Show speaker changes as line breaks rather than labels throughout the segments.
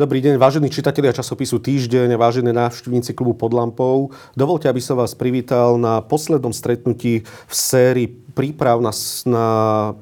Dobrý deň, vážení čitatelia časopisu Týždeň, vážení návštevníci klubu pod lampou. Dovolte, aby som vás privítal na poslednom stretnutí v sérii príprav na, na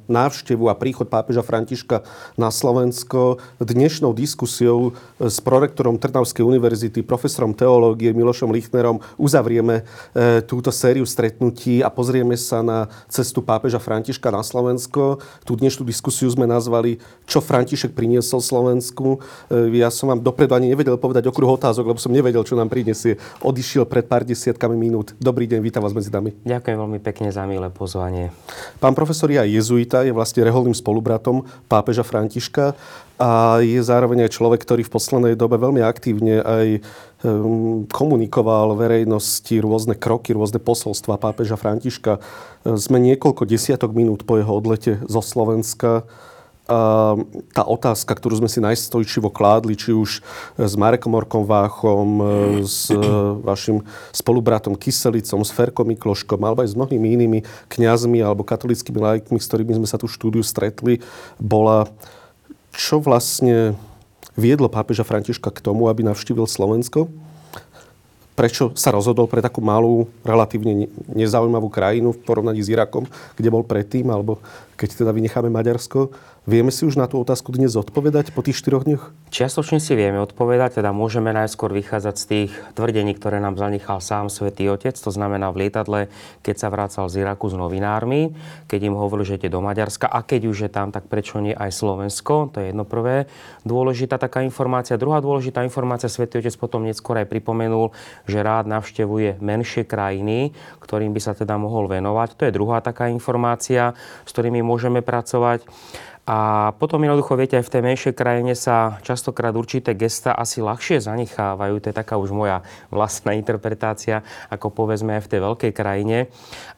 návštevu a príchod pápeža Františka na Slovensko. Dnešnou diskusiou s prorektorom Trnavskej univerzity, profesorom teológie Milošom Lichnerom uzavrieme e, túto sériu stretnutí a pozrieme sa na cestu pápeža Františka na Slovensko. Tú dnešnú diskusiu sme nazvali Čo František priniesol Slovensku. E, ja som vám dopredu ani nevedel povedať okruh otázok, lebo som nevedel, čo nám prinesie. Odišiel pred pár desiatkami minút. Dobrý deň, vítam vás medzi nami.
Ďakujem veľmi pekne za milé pozvanie.
Pán profesor je aj jezuita, je vlastne reholným spolubratom pápeža Františka a je zároveň aj človek, ktorý v poslednej dobe veľmi aktívne aj um, komunikoval verejnosti rôzne kroky, rôzne posolstva pápeža Františka. Sme niekoľko desiatok minút po jeho odlete zo Slovenska tá otázka, ktorú sme si najstojčivo kládli, či už s Marekom Orkom Váchom, e, s e, vašim spolubratom Kyselicom, s Ferkom Mikloškom, alebo aj s mnohými inými kňazmi alebo katolickými lajkmi, s ktorými sme sa tu štúdiu stretli, bola, čo vlastne viedlo pápeža Františka k tomu, aby navštívil Slovensko? Prečo sa rozhodol pre takú malú, relatívne nezaujímavú krajinu v porovnaní s Irakom, kde bol predtým, alebo keď teda vynecháme Maďarsko. Vieme si už na tú otázku dnes odpovedať po tých štyroch dňoch?
Čiastočne si vieme odpovedať, teda môžeme najskôr vychádzať z tých tvrdení, ktoré nám zanechal sám Svetý Otec, to znamená v lietadle, keď sa vracal z Iraku s novinármi, keď im hovoril, že ide do Maďarska a keď už je tam, tak prečo nie aj Slovensko, to je jedno prvé. Dôležitá taká informácia. Druhá dôležitá informácia, Svetý Otec potom neskôr aj pripomenul, že rád navštevuje menšie krajiny, ktorým by sa teda mohol venovať. To je druhá taká informácia, s ktorými môžeme pracovať. A potom jednoducho, viete, aj v tej menšej krajine sa častokrát určité gesta asi ľahšie zanechávajú. To je taká už moja vlastná interpretácia, ako povedzme aj v tej veľkej krajine.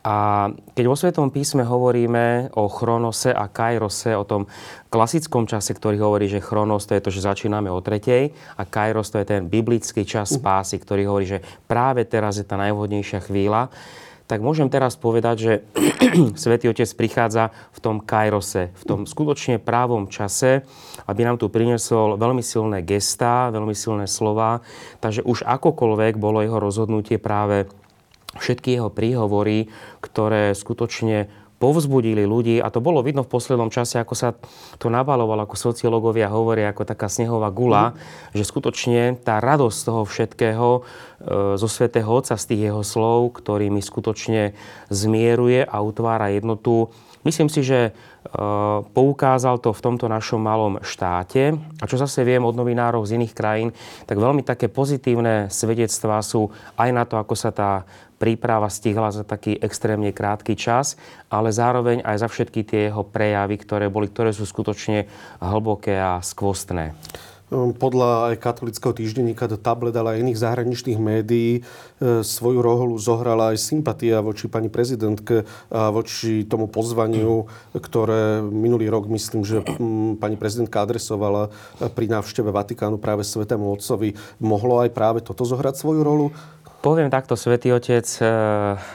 A keď vo Svetom písme hovoríme o chronose a kairose, o tom klasickom čase, ktorý hovorí, že chronos to je to, že začíname o tretej a kairos to je ten biblický čas spásy, ktorý hovorí, že práve teraz je tá najvhodnejšia chvíľa, tak môžem teraz povedať, že Svetý Otec prichádza v tom kairose, v tom skutočne právom čase, aby nám tu priniesol veľmi silné gestá, veľmi silné slova. Takže už akokoľvek bolo jeho rozhodnutie práve všetky jeho príhovory, ktoré skutočne povzbudili ľudí a to bolo vidno v poslednom čase, ako sa to nabalovalo, ako sociológovia hovoria, ako taká snehová gula, mm. že skutočne tá radosť toho všetkého e, zo svätého Otca z tých jeho slov, ktorými skutočne zmieruje a utvára jednotu, myslím si, že e, poukázal to v tomto našom malom štáte. A čo zase viem od novinárov z iných krajín, tak veľmi také pozitívne svedectvá sú aj na to, ako sa tá príprava stihla za taký extrémne krátky čas, ale zároveň aj za všetky tie jeho prejavy, ktoré boli, ktoré sú skutočne hlboké a skvostné.
Ehm, podľa aj katolického týždenníka The Tablet, ale aj iných zahraničných médií e, svoju roholu zohrala aj sympatia voči pani prezidentke a voči tomu pozvaniu, ktoré minulý rok myslím, že mm, pani prezidentka adresovala pri návšteve Vatikánu práve Svetému Otcovi. Mohlo aj práve toto zohrať svoju rolu?
Poviem takto, Svetý Otec e,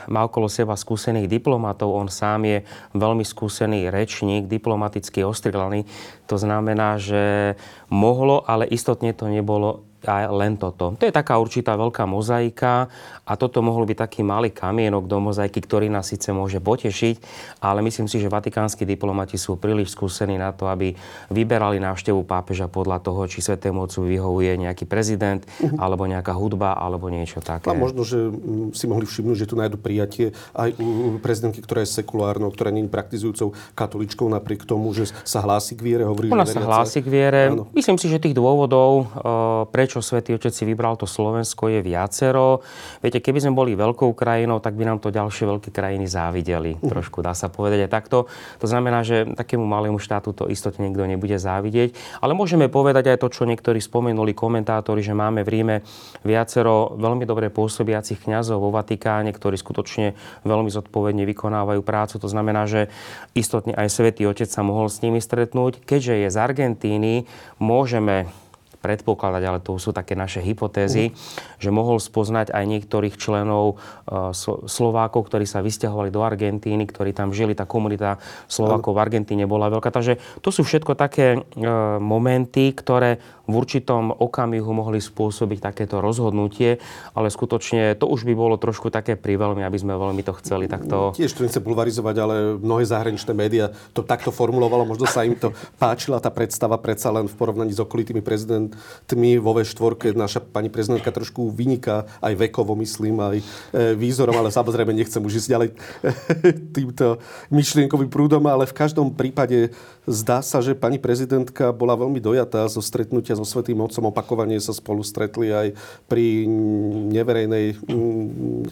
má okolo seba skúsených diplomatov, on sám je veľmi skúsený rečník, diplomaticky ostrilaný. To znamená, že mohlo, ale istotne to nebolo a len toto. To je taká určitá veľká mozaika a toto mohol byť taký malý kamienok do mozaiky, ktorý nás síce môže potešiť, ale myslím si, že vatikánsky diplomati sú príliš skúsení na to, aby vyberali návštevu pápeža podľa toho, či svetému otcu vyhovuje nejaký prezident, uh-huh. alebo nejaká hudba, alebo niečo také.
A možno, že mm, si mohli všimnúť, že tu nájdu prijatie aj u prezidentky, ktorá je sekulárnou, ktorá nie je praktizujúcou katoličkou, napriek tomu, že sa hlási k viere, hovorí,
Ona sa hlási k viere. Áno. Myslím si, že tých dôvodov, prečo prečo Svetý Otec si vybral to Slovensko, je viacero. Viete, keby sme boli veľkou krajinou, tak by nám to ďalšie veľké krajiny závideli. Uh-huh. Trošku dá sa povedať aj takto. To znamená, že takému malému štátu to istotne nikto nebude závidieť. Ale môžeme povedať aj to, čo niektorí spomenuli komentátori, že máme v Ríme viacero veľmi dobre pôsobiacich kňazov vo Vatikáne, ktorí skutočne veľmi zodpovedne vykonávajú prácu. To znamená, že istotne aj Svetý Otec sa mohol s nimi stretnúť. Keďže je z Argentíny, môžeme predpokladať, ale to sú také naše hypotézy, uh. že mohol spoznať aj niektorých členov uh, Slovákov, ktorí sa vysťahovali do Argentíny, ktorí tam žili. Tá komunita Slovákov v Argentíne bola veľká. Takže to sú všetko také uh, momenty, ktoré v určitom okamihu mohli spôsobiť takéto rozhodnutie, ale skutočne to už by bolo trošku také priveľmi, aby sme veľmi to chceli takto...
Tiež to nechcem bulvarizovať, ale mnohé zahraničné médiá to takto formulovalo. Možno sa im to páčila tá predstava predsa len v porovnaní s okolitými prezidentmi vo V4. Naša pani prezidentka trošku vyniká aj vekovo, myslím, aj e, výzorom, ale samozrejme nechcem už ísť ďalej týmto myšlienkovým prúdom, ale v každom prípade zdá sa, že pani prezidentka bola veľmi dojatá zo stretnutia so Svetým Otcom. Opakovane sa spolu stretli aj pri neverejnej mm,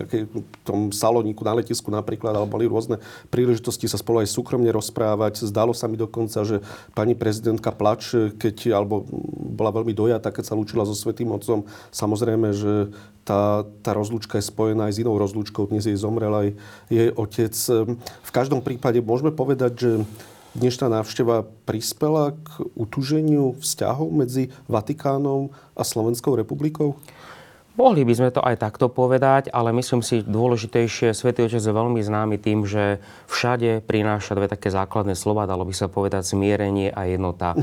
tom salóniku na letisku napríklad, ale boli rôzne príležitosti sa spolu aj súkromne rozprávať. Zdalo sa mi dokonca, že pani prezidentka plač, keď, alebo bola veľmi dojatá, keď sa lúčila so Svetým Otcom. Samozrejme, že tá, tá rozlúčka je spojená aj s inou rozlúčkou. Dnes jej zomrel aj jej otec. V každom prípade môžeme povedať, že dnešná návšteva prispela k utuženiu vzťahov medzi Vatikánom a Slovenskou republikou?
Mohli by sme to aj takto povedať, ale myslím si dôležitejšie, Svetý Otec je veľmi známy tým, že všade prináša dve také základné slova, dalo by sa povedať zmierenie a jednota.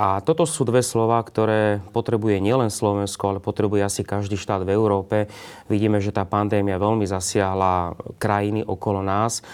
A toto sú dve slova, ktoré potrebuje nielen Slovensko, ale potrebuje asi každý štát v Európe. Vidíme, že tá pandémia veľmi zasiahla krajiny okolo nás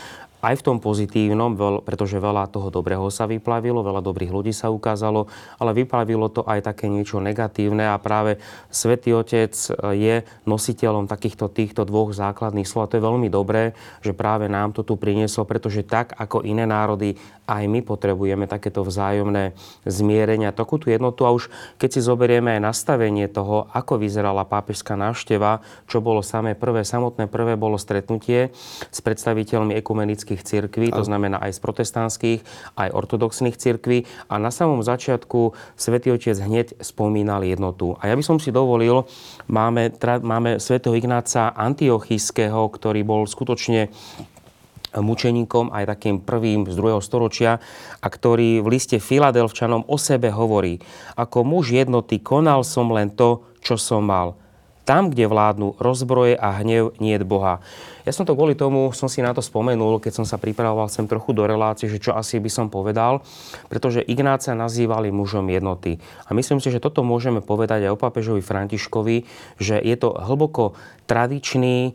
aj v tom pozitívnom, pretože veľa toho dobrého sa vyplavilo, veľa dobrých ľudí sa ukázalo, ale vyplavilo to aj také niečo negatívne a práve Svetý Otec e, je nositeľom takýchto týchto dvoch základných slov. A to je veľmi dobré, že práve nám to tu prinieslo, pretože tak ako iné národy, aj my potrebujeme takéto vzájomné zmierenia, takú tú jednotu. A už keď si zoberieme aj nastavenie toho, ako vyzerala pápežská návšteva, čo bolo samé prvé, samotné prvé bolo stretnutie s predstaviteľmi ekumenických katolických cirkví, to znamená aj z protestantských, aj ortodoxných cirkví. A na samom začiatku svätý Otec hneď spomínal jednotu. A ja by som si dovolil, máme, máme svätého Ignáca Antiochijského, ktorý bol skutočne mučeníkom, aj takým prvým z druhého storočia, a ktorý v liste Filadelfčanom o sebe hovorí, ako muž jednoty konal som len to, čo som mal. Tam, kde vládnu rozbroje a hnev, nie je Boha. Ja som to kvôli tomu, som si na to spomenul, keď som sa pripravoval sem trochu do relácie, že čo asi by som povedal, pretože Ignáca nazývali mužom jednoty. A myslím si, že toto môžeme povedať aj o papežovi Františkovi, že je to hlboko tradičný e,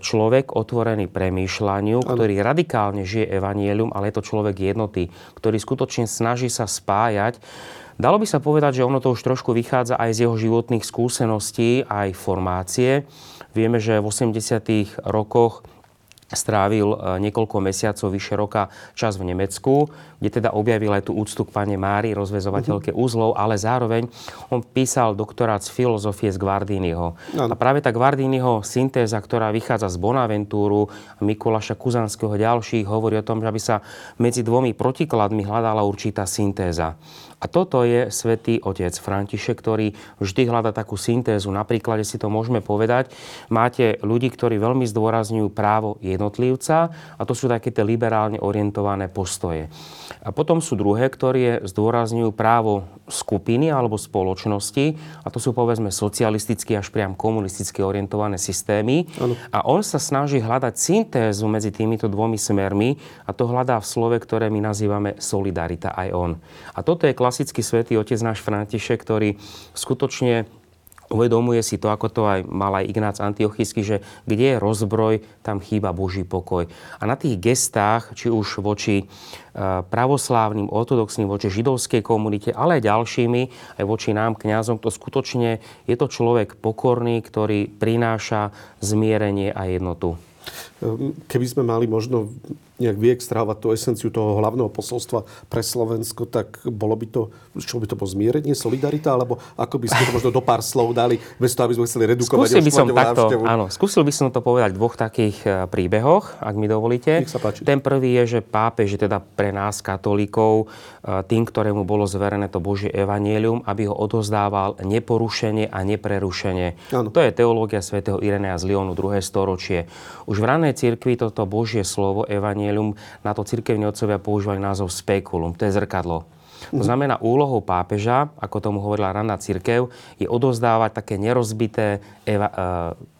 človek otvorený premýšľaniu, ktorý radikálne žije evanielium, ale je to človek jednoty, ktorý skutočne snaží sa spájať Dalo by sa povedať, že ono to už trošku vychádza aj z jeho životných skúseností, aj formácie. Vieme, že v 80. rokoch strávil e, niekoľko mesiacov, vyše roka čas v Nemecku, kde teda objavil aj tú úctu k pane Mári, rozvezovateľke uh-huh. úzlov, ale zároveň on písal doktorát z filozofie z Guardiniho. No. A práve tá Guardiniho syntéza, ktorá vychádza z Bonaventúru, Mikulaša Kuzanského a ďalších, hovorí o tom, že aby sa medzi dvomi protikladmi hľadala určitá syntéza. A toto je svätý otec František, ktorý vždy hľada takú syntézu. Napríklad, si to môžeme povedať, máte ľudí, ktorí veľmi zdôrazňujú právo jednotlivca a to sú také tie liberálne orientované postoje. A potom sú druhé, ktoré zdôrazňujú právo skupiny alebo spoločnosti a to sú povedzme socialisticky až priam komunisticky orientované systémy. Ano. A on sa snaží hľadať syntézu medzi týmito dvomi smermi a to hľadá v slove, ktoré my nazývame solidarita aj on. A toto je klasický svätý otec náš František, ktorý skutočne uvedomuje si to, ako to aj mal aj Ignác Antiochisky, že kde je rozbroj, tam chýba Boží pokoj. A na tých gestách, či už voči e, pravoslávnym, ortodoxným, voči židovskej komunite, ale aj ďalšími, aj voči nám, kňazom, to skutočne je to človek pokorný, ktorý prináša zmierenie a jednotu.
Keby sme mali možno nejak vyextrahovať tú esenciu toho hlavného posolstva pre Slovensko, tak bolo by to, čo by to bolo zmierenie, solidarita, alebo ako by ste to možno do pár slov dali, bez toho, aby sme chceli redukovať
skúsil by som takto, áno, skúsil by som to povedať v dvoch takých e, príbehoch, ak mi dovolíte.
Nech sa páči.
Ten prvý je, že pápež je teda pre nás, katolíkov, e, tým, ktorému bolo zverené to Božie evanielium, aby ho odozdával neporušenie a neprerušenie. Áno. To je teológia svätého Irenea z Lyonu, druhé storočie. Už v ranej cirkvi toto Božie slovo, evanielium, na to cirkevní otcovia používali názov spekulum, to je zrkadlo. To znamená, úlohou pápeža, ako tomu hovorila ranná církev, je odozdávať také nerozbité eva,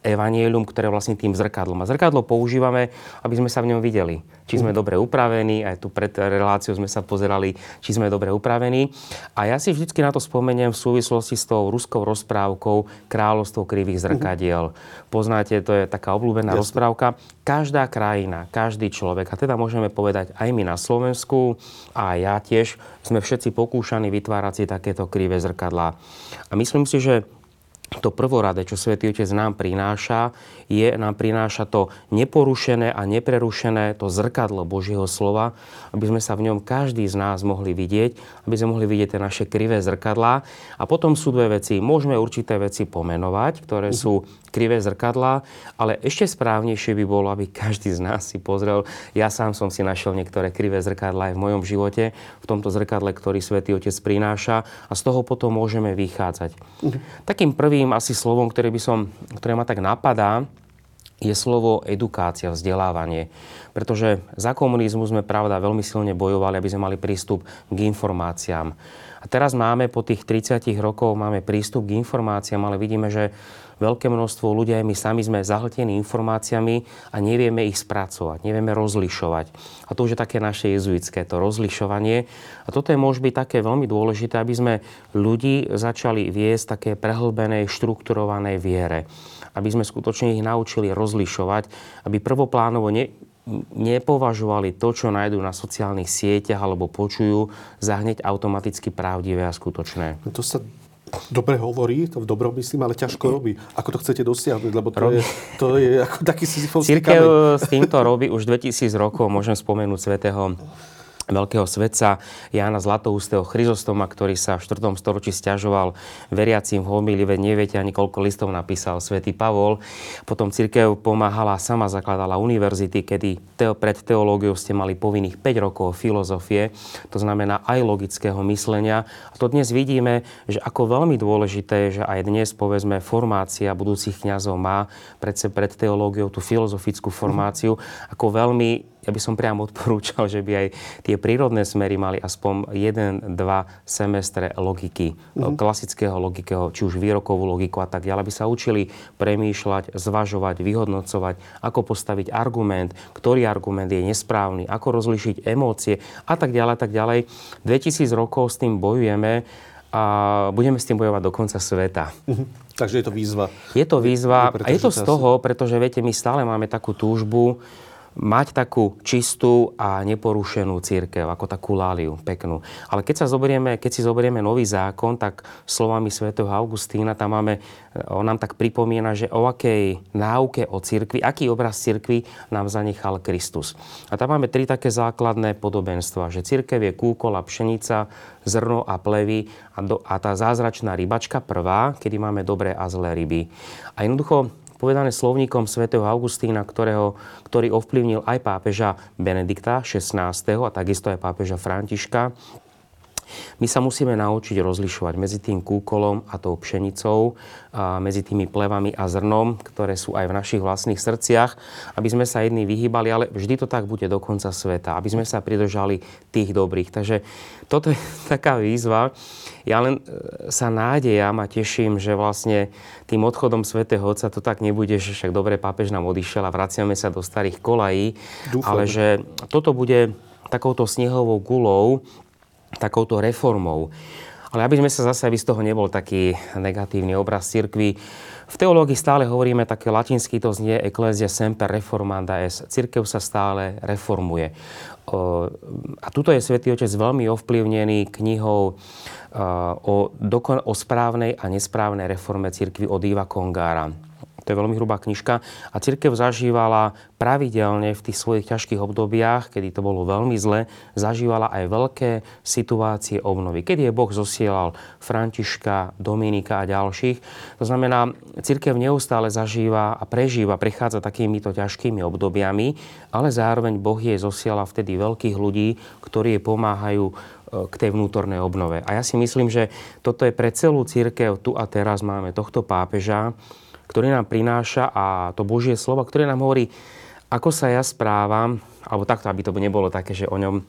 evanielium, ktoré vlastne tým zrkadlom. A zrkadlo používame, aby sme sa v ňom videli. Či sme dobre upravení, aj tu pred reláciou sme sa pozerali, či sme dobre upravení. A ja si vždycky na to spomeniem v súvislosti s tou ruskou rozprávkou Kráľovstvo krivých zrkadiel. Poznáte, to je taká obľúbená Jasne. rozprávka. Každá krajina, každý človek, a teda môžeme povedať aj my na Slovensku, a ja tiež, sme všetci pokúšaní vytvárať si takéto krivé zrkadlá. A myslím si, že to prvoradé, čo Svetý Otec nám prináša, je, nám prináša to neporušené a neprerušené, to zrkadlo Božieho slova, aby sme sa v ňom každý z nás mohli vidieť, aby sme mohli vidieť tie naše krivé zrkadlá. A potom sú dve veci. Môžeme určité veci pomenovať, ktoré sú krivé zrkadlá, ale ešte správnejšie by bolo, aby každý z nás si pozrel. Ja sám som si našiel niektoré krivé zrkadlá aj v mojom živote, v tomto zrkadle, ktorý Svetý Otec prináša a z toho potom môžeme vychádzať. Uh-huh. Takým prvým prvým asi slovom, ktoré, by som, ktoré ma tak napadá, je slovo edukácia, vzdelávanie. Pretože za komunizmu sme, pravda, veľmi silne bojovali, aby sme mali prístup k informáciám. A teraz máme, po tých 30 rokov, máme prístup k informáciám, ale vidíme, že veľké množstvo ľudí, aj my sami sme zahltení informáciami a nevieme ich spracovať, nevieme rozlišovať. A to už je také naše jezuitské, to rozlišovanie. A toto je môže byť také veľmi dôležité, aby sme ľudí začali viesť také prehlbenej, štrukturovanej viere. Aby sme skutočne ich naučili rozlišovať, aby prvoplánovo ne, nepovažovali to, čo nájdú na sociálnych sieťach alebo počujú, za hneď automaticky pravdivé a skutočné.
To sa dobre hovorí, to v dobrom myslím, ale ťažko robí. Ako to chcete dosiahnuť? Lebo to, je, to je ako taký sizifovský
Církev s týmto robí už 2000 rokov. Môžem spomenúť svätého veľkého svetca Jána Zlatoustého Chryzostoma, ktorý sa v 4. storočí stiažoval veriacím v homíli, veď neviete ani koľko listov napísal svätý Pavol. Potom církev pomáhala, sama zakladala univerzity, kedy teo, pred teológiou ste mali povinných 5 rokov filozofie, to znamená aj logického myslenia. A to dnes vidíme, že ako veľmi dôležité, že aj dnes, povedzme, formácia budúcich kňazov má pred, pred teológiou tú filozofickú formáciu, ako veľmi ja by som priamo odporúčal, že by aj tie prírodné smery mali aspoň jeden, dva semestre logiky, mm-hmm. klasického logikého, či už výrokovú logiku a tak ďalej, aby sa učili premýšľať, zvažovať, vyhodnocovať, ako postaviť argument, ktorý argument je nesprávny, ako rozlišiť emócie a tak ďalej, tak ďalej. 2000 rokov s tým bojujeme a budeme s tým bojovať do konca sveta.
Mm-hmm. Takže je to výzva.
Je to výzva a je to z toho, pretože viete, my stále máme takú túžbu, mať takú čistú a neporušenú církev, ako takú láliu, peknú. Ale keď, sa zoberieme, keď si zoberieme nový zákon, tak slovami svätého Augustína tam máme, on nám tak pripomína, že o akej náuke o církvi, aký obraz církvy nám zanechal Kristus. A tam máme tri také základné podobenstva, že církev je kúkol a pšenica, zrno a plevy a, do, a tá zázračná rybačka prvá, kedy máme dobré a zlé ryby. A jednoducho povedané slovníkom svätého Augustína, ktorého, ktorý ovplyvnil aj pápeža Benedikta XVI. a takisto aj pápeža Františka. My sa musíme naučiť rozlišovať medzi tým kúkolom a tou pšenicou, a medzi tými plevami a zrnom, ktoré sú aj v našich vlastných srdciach, aby sme sa jedni vyhýbali, ale vždy to tak bude do konca sveta, aby sme sa pridržali tých dobrých. Takže toto je taká výzva. Ja len e, sa nádejam a teším, že vlastne tým odchodom svätého Otca to tak nebude, že však dobre pápež nám odišiel a vraciame sa do starých kolají, Dúfam. ale že toto bude takouto snehovou gulou, takouto reformou. Ale aby sme sa zase, aby z toho nebol taký negatívny obraz cirkvi, v teológii stále hovoríme také latinsky, to znie Ecclesia semper reformanda es. Cirkev sa stále reformuje. A tuto je Svetý Otec veľmi ovplyvnený knihou o, dokon- o správnej a nesprávnej reforme cirkvi od Iva Kongára. Je veľmi hrubá knižka. A církev zažívala pravidelne v tých svojich ťažkých obdobiach, kedy to bolo veľmi zle, zažívala aj veľké situácie obnovy. Kedy je Boh zosielal Františka, Dominika a ďalších. To znamená, církev neustále zažíva a prežíva, prechádza takýmito ťažkými obdobiami, ale zároveň Boh jej zosiela vtedy veľkých ľudí, ktorí jej pomáhajú e, k tej vnútornej obnove. A ja si myslím, že toto je pre celú církev, tu a teraz máme tohto pápeža, ktorý nám prináša a to Božie slovo, ktoré nám hovorí, ako sa ja správam, alebo takto, aby to nebolo také, že o ňom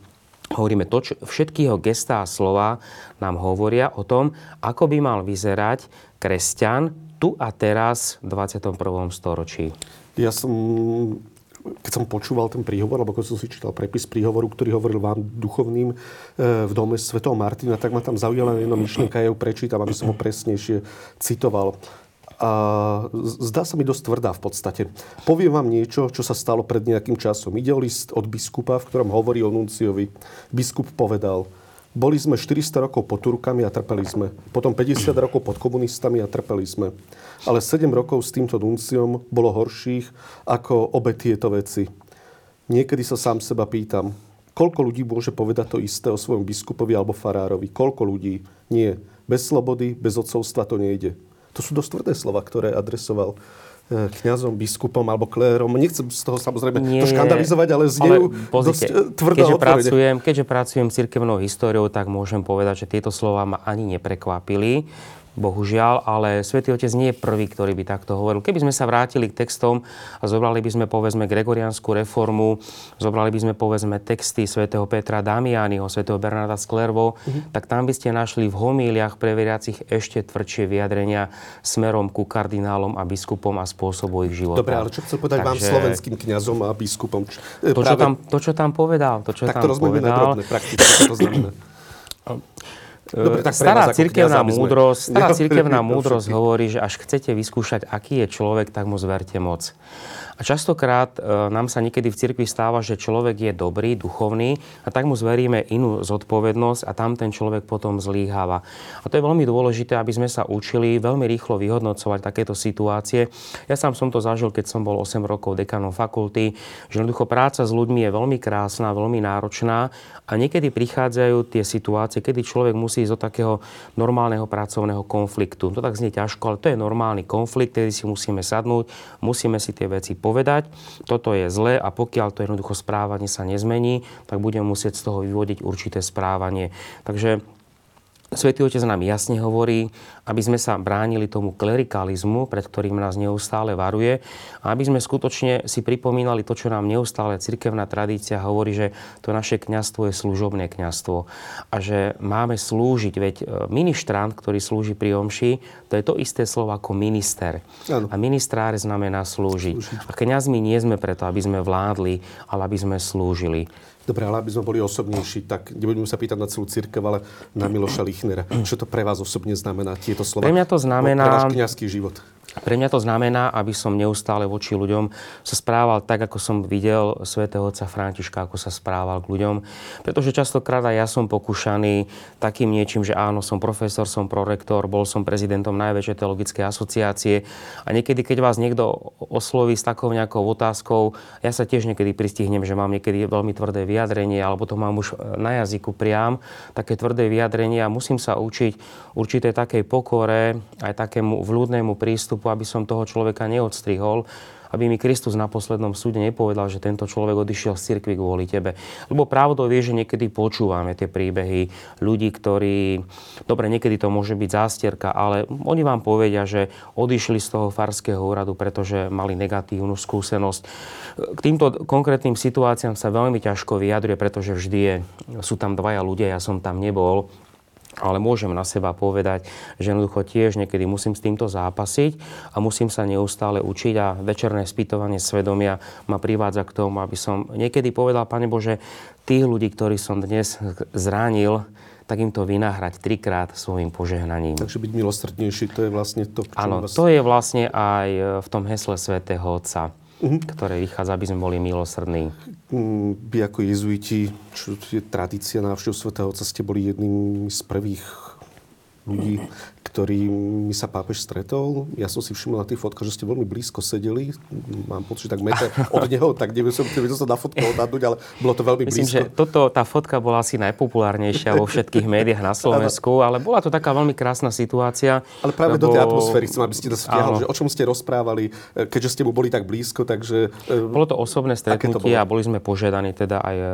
hovoríme, to, čo, všetky jeho gestá a slova nám hovoria o tom, ako by mal vyzerať kresťan tu a teraz v 21. storočí.
Ja som keď som počúval ten príhovor, alebo keď som si čítal prepis príhovoru, ktorý hovoril vám duchovným e, v dome svätého Martina, tak ma tam zaujala jedna myšlienka, ja ju prečítam, aby som ho presnejšie citoval. A zdá sa mi dosť tvrdá v podstate. Poviem vám niečo, čo sa stalo pred nejakým časom. Ide o list od biskupa, v ktorom hovorí o nunciovi. Biskup povedal, boli sme 400 rokov pod Turkami a trpeli sme. Potom 50 rokov pod komunistami a trpeli sme. Ale 7 rokov s týmto nunciom bolo horších ako obe tieto veci. Niekedy sa sám seba pýtam, koľko ľudí môže povedať to isté o svojom biskupovi alebo farárovi? Koľko ľudí? Nie. Bez slobody, bez odcovstva to nejde. To sú dosť tvrdé slova, ktoré adresoval E, kňazom, biskupom alebo klérom. Nechcem z toho samozrejme Nie, to škandalizovať, ale znejú dosť e, tvrdo
keďže pracujem, keďže pracujem cirkevnou históriou, tak môžem povedať, že tieto slova ma ani neprekvapili bohužiaľ, ale Svetý Otec nie je prvý, ktorý by takto hovoril. Keby sme sa vrátili k textom a zobrali by sme povedzme Gregorianskú reformu, zobrali by sme povedzme texty svätého Petra Damianiho, svätého Bernarda Sklervo, mm-hmm. tak tam by ste našli v homíliach pre veriacich ešte tvrdšie vyjadrenia smerom ku kardinálom a biskupom a spôsobu ich života.
Dobre, ale čo chcel povedať Takže... vám slovenským kňazom a biskupom?
To, čo tam, to, čo tam povedal, to, čo
tak
tam to
povedal... Tak to prakticky, to znamená.
Dobre, tak stará cirkevná múdrosť, stará cirkevná múdrosť hovorí, že až chcete vyskúšať, aký je človek, tak mu zverte moc. A častokrát e, nám sa niekedy v cirkvi stáva, že človek je dobrý, duchovný a tak mu zveríme inú zodpovednosť a tam ten človek potom zlíháva. A to je veľmi dôležité, aby sme sa učili veľmi rýchlo vyhodnocovať takéto situácie. Ja sám som to zažil, keď som bol 8 rokov dekanom fakulty, že jednoducho práca s ľuďmi je veľmi krásna, veľmi náročná a niekedy prichádzajú tie situácie, kedy človek musí ísť do takého normálneho pracovného konfliktu. To tak znie ťažko, ale to je normálny konflikt, kedy si musíme sadnúť, musíme si tie veci povedať, toto je zlé a pokiaľ to jednoducho správanie sa nezmení, tak budeme musieť z toho vyvodiť určité správanie. Takže Svetý Otec nám jasne hovorí, aby sme sa bránili tomu klerikalizmu, pred ktorým nás neustále varuje a aby sme skutočne si pripomínali to, čo nám neustále cirkevná tradícia hovorí, že to naše kňastvo je služobné kňastvo a že máme slúžiť, veď e, ministrant, ktorý slúži pri omši, to je to isté slovo ako minister. Ano. A ministráre znamená slúžiť. slúžiť. A kňazmi nie sme preto, aby sme vládli, ale aby sme slúžili.
Dobre, ale aby sme boli osobnejší, tak nebudeme sa pýtať na celú církev, ale na Miloša Lichnera. Čo to pre vás osobne znamená, tieto slova?
Pre mňa to znamená...
Pre váš život.
Pre mňa to znamená, aby som neustále voči ľuďom sa správal tak, ako som videl svätého otca Františka, ako sa správal k ľuďom. Pretože častokrát aj ja som pokúšaný takým niečím, že áno, som profesor, som prorektor, bol som prezidentom najväčšej teologickej asociácie a niekedy, keď vás niekto osloví s takou nejakou otázkou, ja sa tiež niekedy pristihnem, že mám niekedy veľmi tvrdé vyjadrenie, alebo to mám už na jazyku priam, také tvrdé vyjadrenie a musím sa učiť určitej takej pokore, aj takému vľúdnemu prístupu prístupu, aby som toho človeka neodstrihol, aby mi Kristus na poslednom súde nepovedal, že tento človek odišiel z cirkvi kvôli tebe. Lebo pravdou vie, že niekedy počúvame tie príbehy ľudí, ktorí, dobre, niekedy to môže byť zástierka, ale oni vám povedia, že odišli z toho farského úradu, pretože mali negatívnu skúsenosť. K týmto konkrétnym situáciám sa veľmi ťažko vyjadruje, pretože vždy je, sú tam dvaja ľudia, ja som tam nebol ale môžem na seba povedať, že jednoducho tiež niekedy musím s týmto zápasiť a musím sa neustále učiť a večerné spýtovanie svedomia ma privádza k tomu, aby som niekedy povedal, Pane Bože, tých ľudí, ktorí som dnes zranil, tak im to vynáhrať trikrát svojim požehnaním.
Takže byť milosrdnejší, to je vlastne to,
Áno, vás... to je vlastne aj v tom hesle svätého Otca uh-huh. ktoré vychádza, aby sme boli milosrdní.
Mm, vy ako jezuiti, čo je tradícia návštev svätého Otca, ste boli jedným z prvých ľudí, ktorými sa pápež stretol. Ja som si všimol na tých fotkách, že ste veľmi blízko sedeli. Mám pocit, že tak meter od neho, tak neviem som, neviem som sa na fotku odhadnúť, ale bolo to veľmi
Myslím,
blízko.
že toto, tá fotka bola asi najpopulárnejšia vo všetkých médiách na Slovensku, ale bola to taká veľmi krásna situácia.
Ale práve lebo... do tej atmosféry chcem, aby ste to vtiahol, že o čom ste rozprávali, keďže ste mu boli tak blízko, takže...
E, bolo to osobné stretnutie a boli sme požiadaní teda aj e,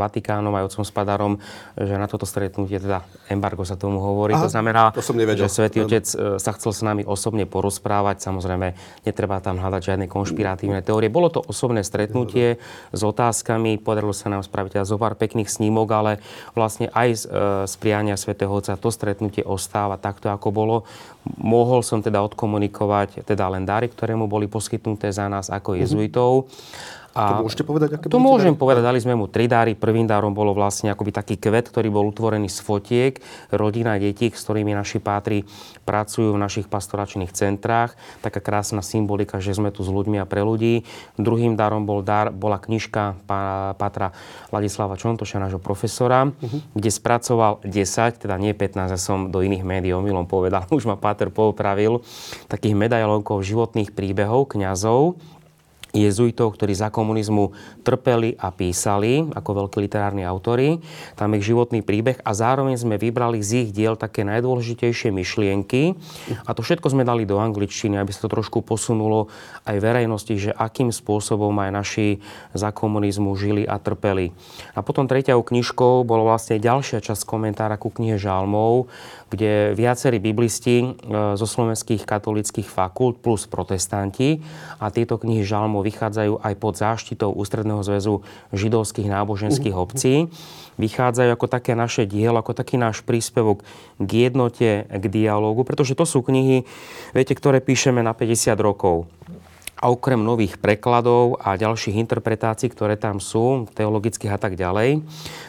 Vatikánom, aj otcom Spadarom, že na toto stretnutie, teda embargo sa tomu hovorí, Aha, to znamená,
to som nevedel.
Svetý Otec e, sa chcel s nami osobne porozprávať. Samozrejme, netreba tam hľadať žiadne konšpiratívne teórie. Bolo to osobné stretnutie s otázkami. Podarilo sa nám spraviť aj zo pár pekných snímok, ale vlastne aj z, e, z priania Svetého Otca to stretnutie ostáva takto, ako bolo. Mohol som teda odkomunikovať teda len dary, ktoré mu boli poskytnuté za nás ako mhm. jezuitov. Mm-hmm
a to môžete povedať, aké
To môžem dary? povedať, dali sme mu tri dáry. Prvým dárom bolo vlastne akoby taký kvet, ktorý bol utvorený z fotiek rodina detí, s ktorými naši pátri pracujú v našich pastoračných centrách. Taká krásna symbolika, že sme tu s ľuďmi a pre ľudí. Druhým dárom bol dar, bola knižka pátra Ladislava Čontoša, nášho profesora, uh-huh. kde spracoval 10, teda nie 15, ja som do iných médií omylom povedal, už ma Páter poupravil, takých medailónkov životných príbehov kňazov, jezuitov, ktorí za komunizmu trpeli a písali ako veľkí literárni autory. Tam je životný príbeh a zároveň sme vybrali z ich diel také najdôležitejšie myšlienky a to všetko sme dali do angličtiny, aby sa to trošku posunulo aj verejnosti, že akým spôsobom aj naši za komunizmu žili a trpeli. A potom tretiou knižkou bolo vlastne ďalšia časť komentára ku knihe Žalmov, kde viacerí biblisti e, zo slovenských katolických fakult plus protestanti a tieto knihy žalmov vychádzajú aj pod záštitou Ústredného zväzu židovských náboženských mhm. obcí. Vychádzajú ako také naše dielo, ako taký náš príspevok k jednote, k dialógu, pretože to sú knihy, viete, ktoré píšeme na 50 rokov. A okrem nových prekladov a ďalších interpretácií, ktoré tam sú, teologických a tak ďalej,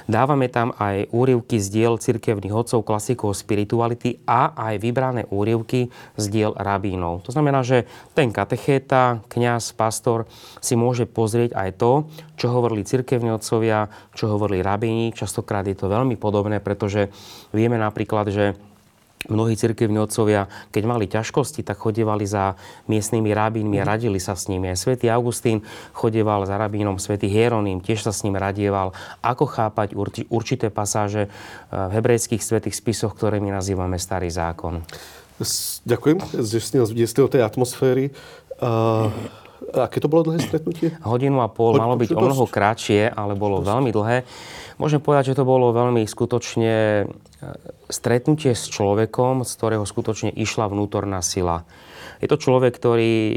dávame tam aj úrivky z diel cirkevných odcov, klasikov spirituality a aj vybrané úrivky z diel rabínov. To znamená, že ten katechéta, kňaz, pastor si môže pozrieť aj to, čo hovorili cirkevní otcovia, čo hovorili rabíni. Častokrát je to veľmi podobné, pretože vieme napríklad, že mnohí cirkevní otcovia, keď mali ťažkosti, tak chodievali za miestnymi rabínmi a radili sa s nimi. Aj svätý Augustín chodieval za rabínom, svätý Hieronym tiež sa s ním radieval, ako chápať určité pasáže eh, v hebrejských svätých spisoch, ktoré my nazývame Starý zákon.
Ďakujem, že ste vdiesli tej atmosféry. Uh, aké to bolo dlhé stretnutie?
Hodinu a pol, malo byť o mnoho kratšie, ale bolo veľmi dlhé. Môžem povedať, že to bolo veľmi skutočne e, stretnutie s človekom, z ktorého skutočne išla vnútorná sila. Je to človek, ktorý, e,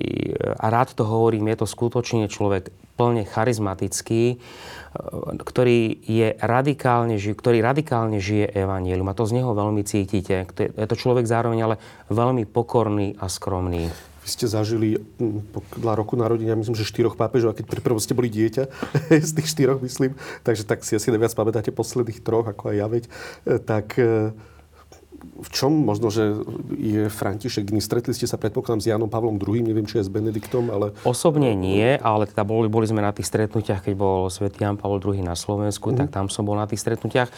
a rád to hovorím, je to skutočne človek plne charizmatický, e, ktorý je radikálne, ktorý radikálne žije evanielium. A to z neho veľmi cítite. Je to človek zároveň ale veľmi pokorný a skromný.
Vy ste zažili hm, podľa roku narodenia, myslím, že štyroch pápežov, a keď prvom ste boli dieťa, z tých štyroch, myslím, takže tak si asi neviac pamätáte posledných troch, ako aj ja veď, e, tak e, v čom možno, že je František? Stretli ste sa predpokladám s Jánom Pavlom II, neviem, či je s Benediktom, ale...
Osobne nie, ale teda boli, boli sme na tých stretnutiach, keď bol svätý Ján Pavol II na Slovensku, mm-hmm. tak tam som bol na tých stretnutiach.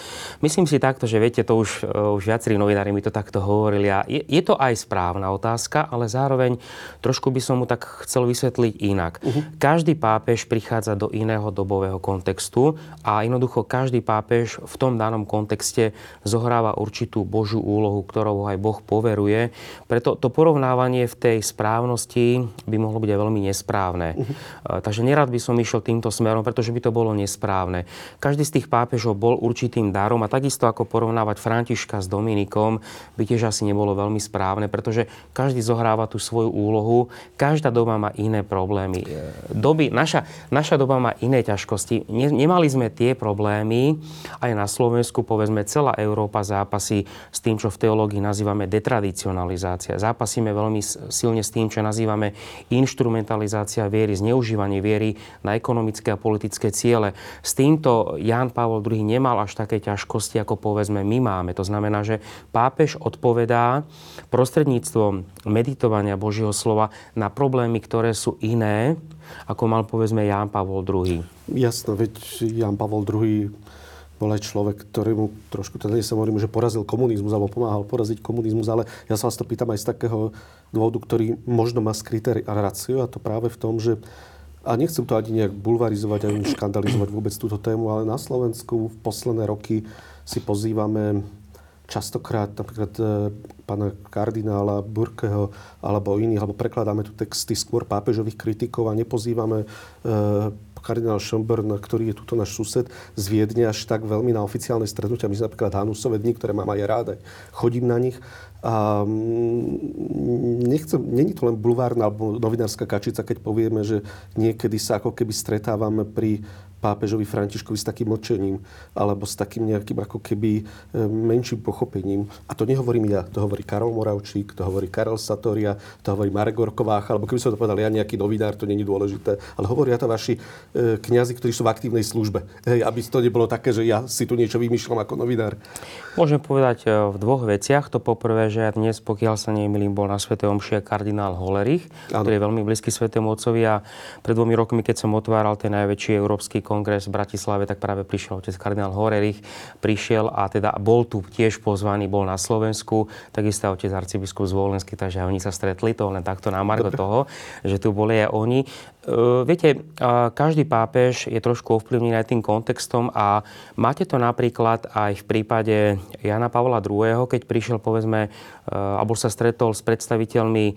Myslím si takto, že viete, to už, už viacerí novinári mi to takto hovorili a je, je to aj správna otázka, ale zároveň trošku by som mu tak chcel vysvetliť inak. Mm-hmm. Každý pápež prichádza do iného dobového kontextu a jednoducho každý pápež v tom danom kontexte zohráva určitú Božú úlohu, ktorou aj Boh poveruje. Preto to porovnávanie v tej správnosti by mohlo byť aj veľmi nesprávne. Uh-huh. Takže nerad by som išiel týmto smerom, pretože by to bolo nesprávne. Každý z tých pápežov bol určitým darom a takisto ako porovnávať Františka s Dominikom by tiež asi nebolo veľmi správne, pretože každý zohráva tú svoju úlohu, každá doba má iné problémy. Doby, naša, naša doba má iné ťažkosti. Ne, nemali sme tie problémy aj na Slovensku, povedzme celá Európa zápasí s tým, čo v teológii nazývame detradicionalizácia. Zápasíme veľmi silne s tým, čo nazývame instrumentalizácia viery, zneužívanie viery na ekonomické a politické ciele. S týmto Ján Pavol II nemal až také ťažkosti, ako povedzme my máme. To znamená, že pápež odpovedá prostredníctvom meditovania Božieho slova na problémy, ktoré sú iné, ako mal povedzme Ján Pavol II.
Jasno, veď Ján Pavol II bol aj človek, ktorému trošku, teda sa hovorím, že porazil komunizmus alebo pomáhal poraziť komunizmus, ale ja sa vás to pýtam aj z takého dôvodu, ktorý možno má skryté racio a to práve v tom, že a nechcem to ani nejak bulvarizovať, ani škandalizovať vôbec túto tému, ale na Slovensku v posledné roky si pozývame častokrát napríklad e, pána kardinála Burkeho alebo iných, alebo prekladáme tu texty skôr pápežových kritikov a nepozývame e, kardinál Schönborn, ktorý je tuto náš sused z Viedne, až tak veľmi na oficiálne stretnutia. My sme napríklad Hanusové dni, ktoré mám aj rád, chodím na nich. A mm, nechcem, není to len bulvárna alebo novinárska kačica, keď povieme, že niekedy sa ako keby stretávame pri pápežovi Františkovi s takým mlčením alebo s takým nejakým ako keby e, menším pochopením. A to nehovorím ja, to hovorí Karol Moravčík, to hovorí Karel Satoria, to hovorí Marek Gorkovách, alebo keby som to povedal ja nejaký novinár, to není dôležité, ale hovoria to vaši e, kňazi, ktorí sú v aktívnej službe. Hej, aby to nebolo také, že ja si tu niečo vymýšľam ako novinár.
Môžem povedať e, v dvoch veciach. To poprvé, že dnes, pokiaľ sa nemýlim, bol na Sv. Omši kardinál Holerich, ano. ktorý je veľmi blízky Svetému Otcovi a pred dvomi rokmi, keď som otváral ten najväčší európsky kongres v Bratislave, tak práve prišiel otec kardinál Horerich, prišiel a teda bol tu tiež pozvaný, bol na Slovensku, takisto otec arcibiskup Zvolenský, takže oni sa stretli, to len takto na margo toho, že tu boli aj oni. E, viete, každý pápež je trošku ovplyvnený aj tým kontextom a máte to napríklad aj v prípade Jana Pavla II., keď prišiel, povedzme, e, alebo sa stretol s predstaviteľmi e,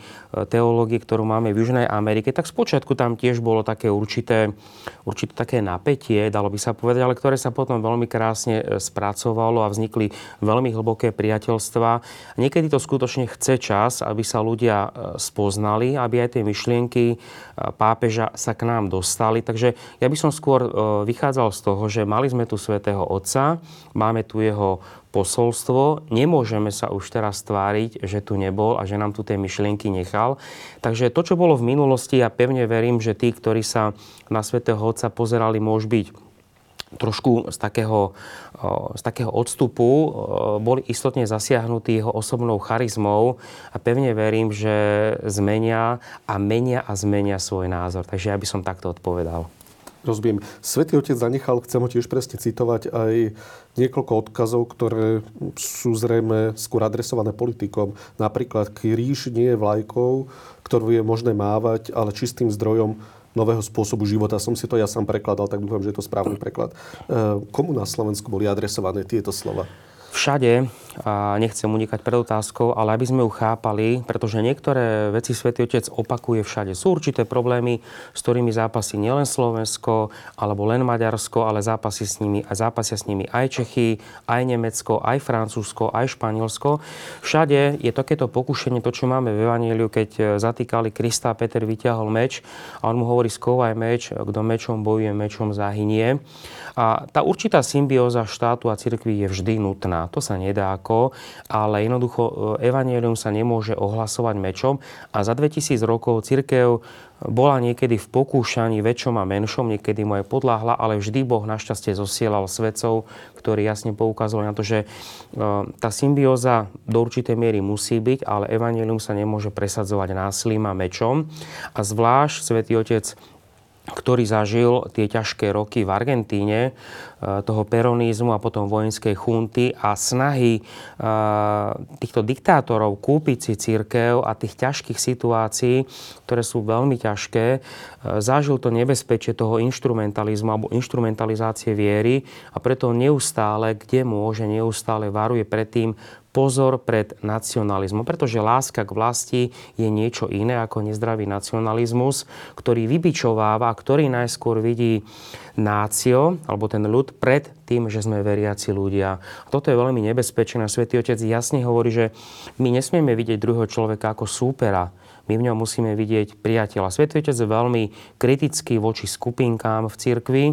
teológie, ktorú máme v Južnej Amerike, tak spočiatku tam tiež bolo také určité, určité také napätie, dalo by sa povedať, ale ktoré sa potom veľmi krásne spracovalo a vznikli veľmi hlboké priateľstva. Niekedy to skutočne chce čas, aby sa ľudia spoznali, aby aj tie myšlienky pápeža sa k nám dostali. Takže ja by som skôr e, vychádzal z toho, že mali sme tu svätého Otca, máme tu jeho posolstvo, nemôžeme sa už teraz tváriť, že tu nebol a že nám tu tie myšlienky nechal. Takže to, čo bolo v minulosti, ja pevne verím, že tí, ktorí sa na svätého Otca pozerali, môže byť trošku z takého, z takého odstupu boli istotne zasiahnutí jeho osobnou charizmou a pevne verím, že zmenia a menia a zmenia svoj názor. Takže ja by som takto odpovedal.
Rozumiem. Svetý Otec zanechal, chcem ho tiež presne citovať, aj niekoľko odkazov, ktoré sú zrejme skôr adresované politikom. Napríklad kríž nie je vlajkou, ktorú je možné mávať, ale čistým zdrojom nového spôsobu života. Som si to ja sám prekladal, tak dúfam, že je to správny preklad. E, komu na Slovensku boli adresované tieto slova?
Všade, a nechcem unikať pred otázkou, ale aby sme ju chápali, pretože niektoré veci Svetý Otec opakuje všade. Sú určité problémy, s ktorými zápasí nielen Slovensko, alebo len Maďarsko, ale zápasí s nimi, a zápasia s nimi aj Čechy, aj Nemecko, aj Francúzsko, aj Španielsko. Všade je takéto pokušenie, to, čo máme v Evangeliu, keď zatýkali Krista, Peter vyťahol meč a on mu hovorí, skovaj meč, kto mečom bojuje, mečom zahynie. A tá určitá symbióza štátu a cirkvi je vždy nutná. To sa nedá ale jednoducho e, evanielium sa nemôže ohlasovať mečom a za 2000 rokov cirkev bola niekedy v pokúšaní väčšom a menšom, niekedy mu aj podláhla, ale vždy Boh našťastie zosielal svetcov, ktorí jasne poukazovali na to, že e, tá symbióza do určitej miery musí byť, ale evanelium sa nemôže presadzovať násilím a mečom. A zvlášť svätý Otec ktorý zažil tie ťažké roky v Argentíne, e, toho peronizmu a potom vojenskej chunty a snahy e, týchto diktátorov kúpiť si církev a tých ťažkých situácií, ktoré sú veľmi ťažké, e, zažil to nebezpečie toho instrumentalizmu alebo instrumentalizácie viery a preto neustále, kde môže, neustále varuje pred tým, pozor pred nacionalizmom, pretože láska k vlasti je niečo iné ako nezdravý nacionalizmus, ktorý vybičováva, ktorý najskôr vidí nácio, alebo ten ľud, pred tým, že sme veriaci ľudia. A toto je veľmi nebezpečné. Svetý Otec jasne hovorí, že my nesmieme vidieť druhého človeka ako súpera, my v ňom musíme vidieť priateľa. Svetý Otec je veľmi kritický voči skupinkám v cirkvi,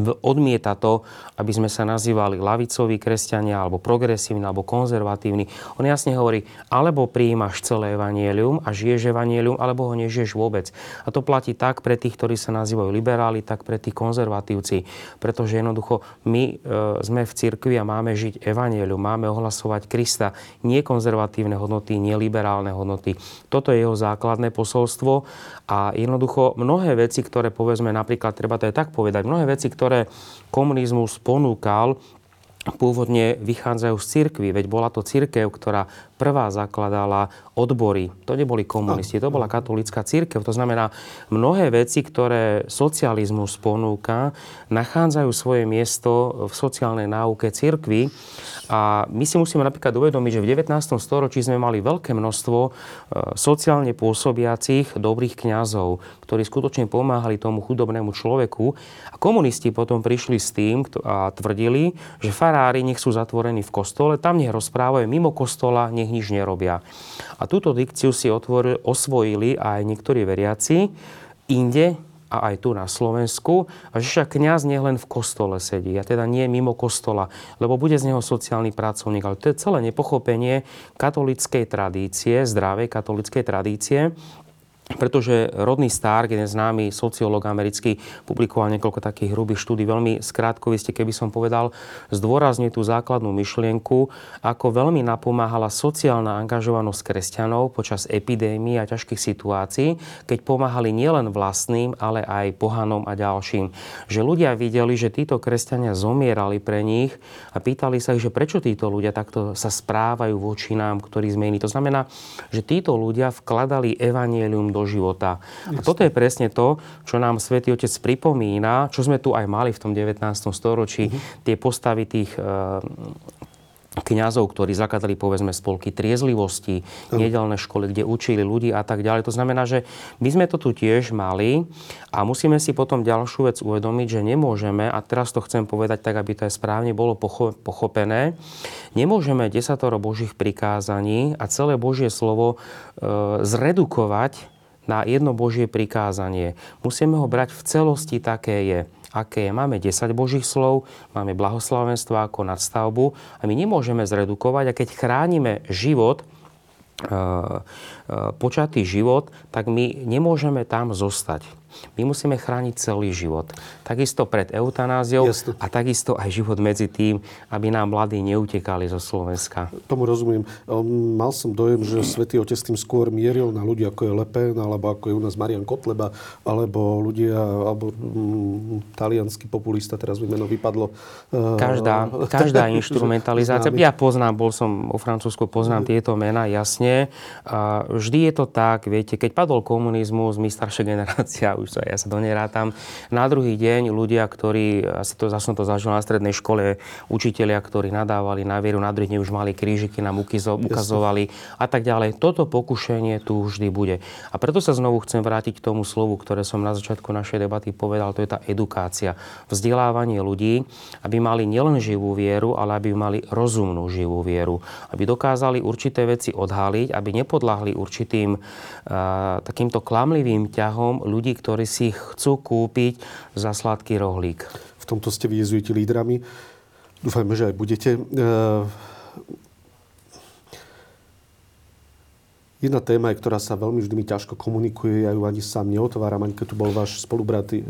odmieta to, aby sme sa nazývali lavicoví kresťania, alebo progresívni, alebo konzervatívni. On jasne hovorí, alebo prijímaš celé evanielium a žiješ evanielium, alebo ho nežiješ vôbec. A to platí tak pre tých, ktorí sa nazývajú liberáli, tak pre tých konzervatívci. Pretože jednoducho my e, sme v cirkvi a máme žiť evanielium, máme ohlasovať Krista, nie konzervatívne hodnoty, nie liberálne hodnoty. Toto je jeho základné posolstvo a jednoducho mnohé veci, ktoré povedzme napríklad, treba to aj tak povedať, mnohé veci, ktoré komunizmus ponúkal, pôvodne vychádzajú z cirkvy, veď bola to cirkev, ktorá prvá zakladala odbory. To neboli komunisti, to bola katolická církev. To znamená, mnohé veci, ktoré socializmus ponúka, nachádzajú svoje miesto v sociálnej náuke církvy. A my si musíme napríklad uvedomiť, že v 19. storočí sme mali veľké množstvo e, sociálne pôsobiacich dobrých kňazov, ktorí skutočne pomáhali tomu chudobnému človeku. A komunisti potom prišli s tým a tvrdili, že farári nech sú zatvorení v kostole, tam nech rozprávajú, mimo kostola nech nič nerobia. A túto dikciu si otvorili, osvojili aj niektorí veriaci inde, a aj tu na Slovensku. A že však kniaz nie len v kostole sedí, a teda nie mimo kostola, lebo bude z neho sociálny pracovník. Ale to je celé nepochopenie katolickej tradície, zdravej katolickej tradície, pretože Rodný Stark, jeden známy sociológ americký, publikoval niekoľko takých hrubých štúdí, veľmi skrátkoviste, keby som povedal, zdôrazňuje tú základnú myšlienku, ako veľmi napomáhala sociálna angažovanosť kresťanov počas epidémií a ťažkých situácií, keď pomáhali nielen vlastným, ale aj pohanom a ďalším. Že ľudia videli, že títo kresťania zomierali pre nich a pýtali sa ich, že prečo títo ľudia takto sa správajú voči nám, ktorí sme iní. To znamená, že títo ľudia vkladali evanielium do života. A toto je presne to, čo nám Svätý Otec pripomína, čo sme tu aj mali v tom 19. storočí, uh-huh. tie postavy tých e, kňazov, ktorí zakladali povedzme spolky triezlivosti, uh-huh. nedelné školy, kde učili ľudí a tak ďalej. To znamená, že my sme to tu tiež mali a musíme si potom ďalšiu vec uvedomiť, že nemôžeme, a teraz to chcem povedať tak, aby to aj správne bolo pochopené, nemôžeme desatoro Božích prikázaní a celé Božie slovo e, zredukovať na jedno Božie prikázanie. Musíme ho brať v celosti také je aké je. Máme 10 Božích slov, máme blahoslavenstvo ako nadstavbu a my nemôžeme zredukovať a keď chránime život, e, e, počatý život, tak my nemôžeme tam zostať. My musíme chrániť celý život. Takisto pred eutanáziou Jasne. a takisto aj život medzi tým, aby nám mladí neutekali zo Slovenska.
Tomu rozumiem. Ehm, mal som dojem, že Svetý Otec tým skôr mieril na ľudí, ako je Lepen, alebo ako je u nás Marian Kotleba, alebo ľudia, alebo mm, talianský populista, teraz mi meno vypadlo.
Ehm, každá, každá instrumentalizácia. Ja poznám, bol som o Francúzsku, poznám tieto mená, jasne. Vždy je to tak, viete, keď padol komunizmus, my staršia generácia už sa, ja sa do nej rátam. Na druhý deň ľudia, ktorí, asi to, som to zažil na strednej škole, učitelia, ktorí nadávali na vieru, na druhý deň už mali krížiky, nám ukazovali a tak ďalej. Toto pokušenie tu vždy bude. A preto sa znovu chcem vrátiť k tomu slovu, ktoré som na začiatku našej debaty povedal, to je tá edukácia. Vzdelávanie ľudí, aby mali nielen živú vieru, ale aby mali rozumnú živú vieru. Aby dokázali určité veci odhaliť, aby nepodľahli určitým uh, takýmto klamlivým ťahom ľudí, ktorí ktorí si chcú kúpiť za sladký rohlík.
V tomto ste vy jezujete lídrami. Dúfajme, že aj budete. E, jedna téma, ktorá sa veľmi vždy mi ťažko komunikuje, ja ju ani sám neotváram, ani keď tu bol váš spolubrat e,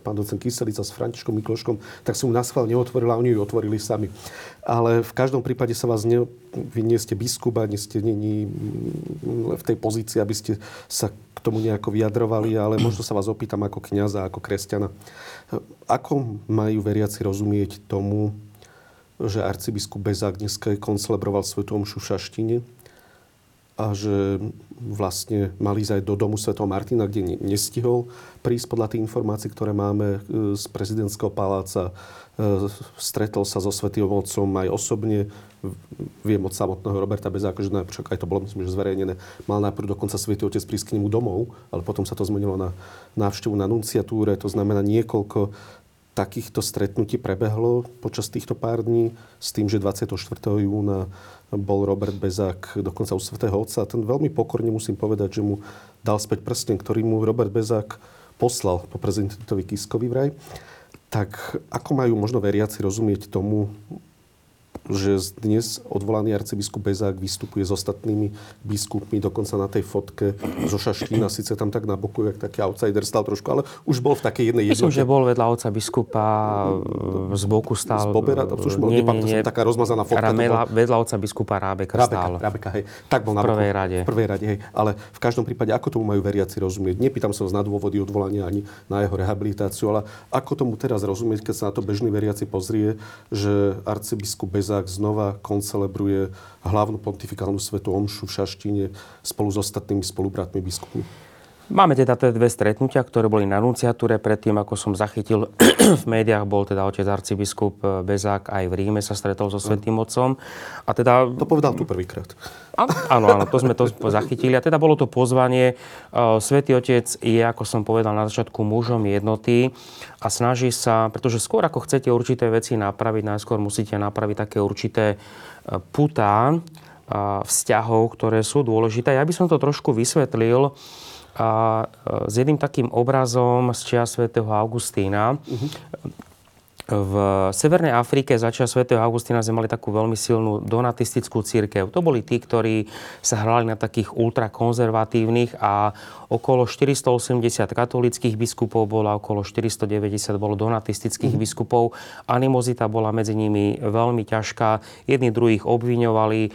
pán docent Kyselica s Františkom Mikloškom, tak som ju na schvál neotvorila, oni ju otvorili sami. Ale v každom prípade sa vás ne, vy nie ste biskup, nie ste nie, v tej pozícii, aby ste sa tomu nejako vyjadrovali, ale možno sa vás opýtam ako kňaza, ako kresťana. Ako majú veriaci rozumieť tomu, že arcibiskup Bezák dneska koncelebroval svetu omšu v Šaštine a že vlastne mali ísť aj do domu Sv. Martina, kde nestihol prísť podľa tých informácií, ktoré máme e, z prezidentského paláca. E, stretol sa so Svetým Otcom aj osobne. Viem od samotného Roberta Bezáka, že najprv, aj to bolo myslím, že zverejnené, mal najprv dokonca Svetý Otec prísť k nemu domov, ale potom sa to zmenilo na návštevu na nunciatúre. To znamená niekoľko takýchto stretnutí prebehlo počas týchto pár dní s tým, že 24. júna bol Robert Bezák dokonca u Svetého Otca. Ten veľmi pokorne musím povedať, že mu dal späť prsten, ktorý mu Robert Bezák poslal po prezidentovi Kiskovi vraj. Tak ako majú možno veriaci rozumieť tomu, že dnes odvolaný arcibiskup Bezák vystupuje s ostatnými biskupmi, dokonca na tej fotke zo Šaštína, síce tam tak na boku, jak taký outsider stal trošku, ale už bol v takej jednej
jednote. Myslím, že bol vedľa otca biskupa, z boku stál.
Z Bobera, to už bol, nie, nie, nie, taká rozmazaná fotka.
Ramela, vedľa otca biskupa Rábeka, Rábeka stál.
Rábeka, hej. Tak bol na
v prvej boku, rade.
V prvej rade, hej. Ale v každom prípade, ako tomu majú veriaci rozumieť? Nepýtam sa na dôvody odvolania ani na jeho rehabilitáciu, ale ako tomu teraz rozumieť, keď sa na to bežný veriaci pozrie, že arcibiskup Bezák Bezák znova koncelebruje hlavnú pontifikálnu svetu omšu v Šaštine spolu s ostatnými spolubratmi biskupmi.
Máme teda tie dve stretnutia, ktoré boli na nunciatúre. Predtým, ako som zachytil v médiách, bol teda otec arcibiskup Bezák aj v Ríme sa stretol so Svetým Otcom.
A teda... To povedal tu prvýkrát.
Áno, áno, to sme to zachytili. A teda bolo to pozvanie. Svetý Otec je, ako som povedal na začiatku, mužom jednoty a snaží sa, pretože skôr ako chcete určité veci napraviť, najskôr musíte napraviť také určité e, putá vzťahov, ktoré sú dôležité. Ja by som to trošku vysvetlil a e, s jedným takým obrazom z čia svätého Augustína. Uh-huh. V Severnej Afrike začia svätého Augustína sme mali takú veľmi silnú donatistickú církev. To boli tí, ktorí sa hrali na takých ultrakonzervatívnych a okolo 480 katolických biskupov bolo, okolo 490 bolo donatistických mm. biskupov. Animozita bola medzi nimi veľmi ťažká. Jedni druhých obviňovali e,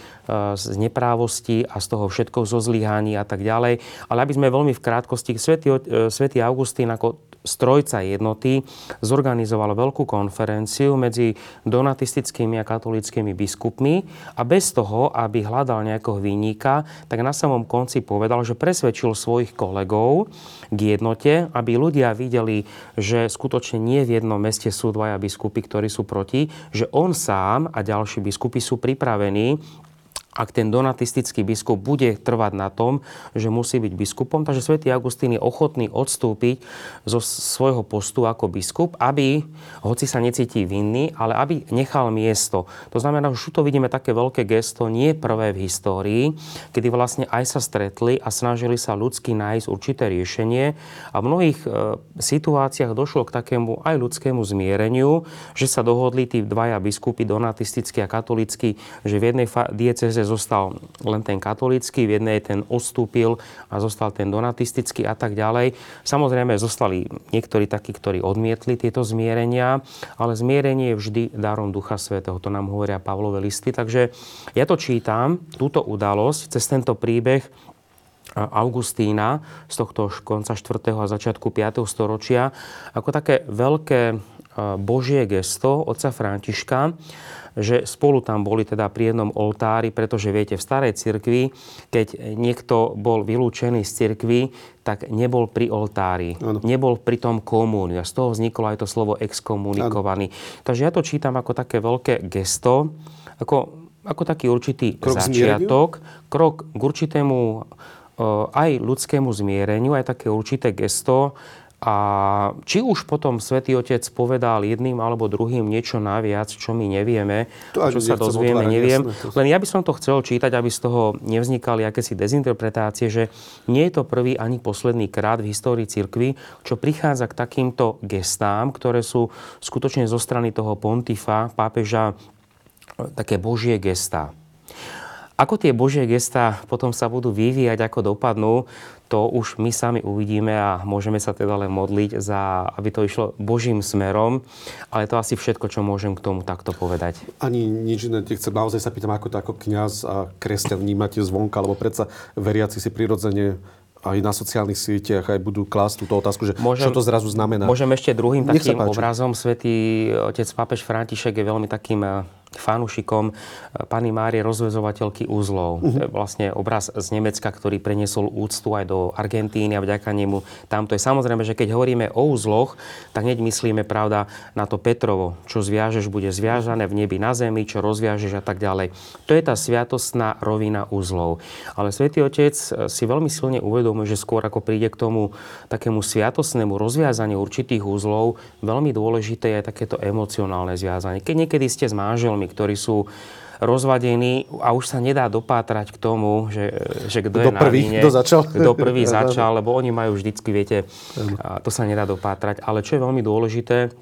z neprávosti a z toho všetko zo zlyhaní a tak ďalej. Ale aby sme veľmi v krátkosti, svätý, e, svätý Augustín ako strojca jednoty zorganizoval veľkú konferenciu medzi donatistickými a katolickými biskupmi a bez toho, aby hľadal nejakého výnika, tak na samom konci povedal, že presvedčil svojich kolegov k jednote, aby ľudia videli, že skutočne nie v jednom meste sú dvaja biskupy, ktorí sú proti, že on sám a ďalší biskupy sú pripravení ak ten donatistický biskup bude trvať na tom, že musí byť biskupom. Takže svätý Augustín je ochotný odstúpiť zo svojho postu ako biskup, aby, hoci sa necíti vinný, ale aby nechal miesto. To znamená, že tu vidíme také veľké gesto, nie prvé v histórii, kedy vlastne aj sa stretli a snažili sa ľudsky nájsť určité riešenie. A v mnohých e, situáciách došlo k takému aj ľudskému zmiereniu, že sa dohodli tí dvaja biskupy, donatistický a katolický, že v jednej dieceze dieceze zostal len ten katolícky, v jednej ten odstúpil a zostal ten donatistický a tak ďalej. Samozrejme, zostali niektorí takí, ktorí odmietli tieto zmierenia, ale zmierenie je vždy darom Ducha Svetého. To nám hovoria Pavlové listy. Takže ja to čítam, túto udalosť, cez tento príbeh Augustína z tohto konca 4. a začiatku 5. storočia ako také veľké božie gesto otca Františka, že spolu tam boli teda pri jednom oltári, pretože viete, v starej cirkvi, keď niekto bol vylúčený z cirkvi, tak nebol pri oltári, ano. nebol pri tom komúniu. A z toho vzniklo aj to slovo exkomunikovaný. Ano. Takže ja to čítam ako také veľké gesto, ako, ako taký určitý krok začiatok, zmiereniu? krok k určitému aj ľudskému zmiereniu, aj také určité gesto, a či už potom Svetý Otec povedal jedným alebo druhým niečo naviac, čo my nevieme, to čo sa dozvieme, neviem. Jasné, Len ja by som to chcel čítať, aby z toho nevznikali akési dezinterpretácie, že nie je to prvý ani posledný krát v histórii cirkvy, čo prichádza k takýmto gestám, ktoré sú skutočne zo strany toho pontifa, pápeža, také božie gestá. Ako tie božie gesta potom sa budú vyvíjať, ako dopadnú, to už my sami uvidíme a môžeme sa teda len modliť, za, aby to išlo Božím smerom. Ale to asi všetko, čo môžem k tomu takto povedať.
Ani nič iné chcem. Naozaj sa pýtam, ako to ako kňaz a kresťan vnímate zvonka, lebo predsa veriaci si prirodzene aj na sociálnych sieťach aj budú klásť túto otázku, že môžem, čo to zrazu znamená.
Môžem ešte druhým takým obrazom. Svetý otec pápež František je veľmi takým fanúšikom eh, pani Márie rozvezovateľky úzlov. Uh-huh. Vlastne obraz z Nemecka, ktorý preniesol úctu aj do Argentíny a vďaka nemu tamto je. Samozrejme, že keď hovoríme o úzloch, tak hneď myslíme, pravda, na to Petrovo. Čo zviažeš, bude zviažané v nebi na zemi, čo rozviažeš a tak ďalej. To je tá sviatostná rovina úzlov. Ale Svetý Otec eh, si veľmi silne uvedomuje, že skôr ako príde k tomu takému sviatostnému rozviazaniu určitých úzlov, veľmi dôležité je takéto emocionálne zviazanie. Keď niekedy ste s manželmi manželmi, ktorí sú rozvadení a už sa nedá dopátrať k tomu, že, že kto je prvý, vine,
kto začal.
Kto prvý začal, lebo oni majú vždycky, viete, to sa nedá dopátrať. Ale čo je veľmi dôležité,